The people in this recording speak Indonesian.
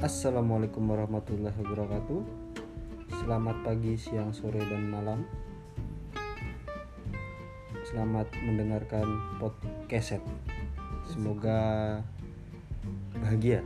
Assalamualaikum warahmatullahi wabarakatuh. Selamat pagi, siang, sore, dan malam. Selamat mendengarkan podcast. Semoga bahagia.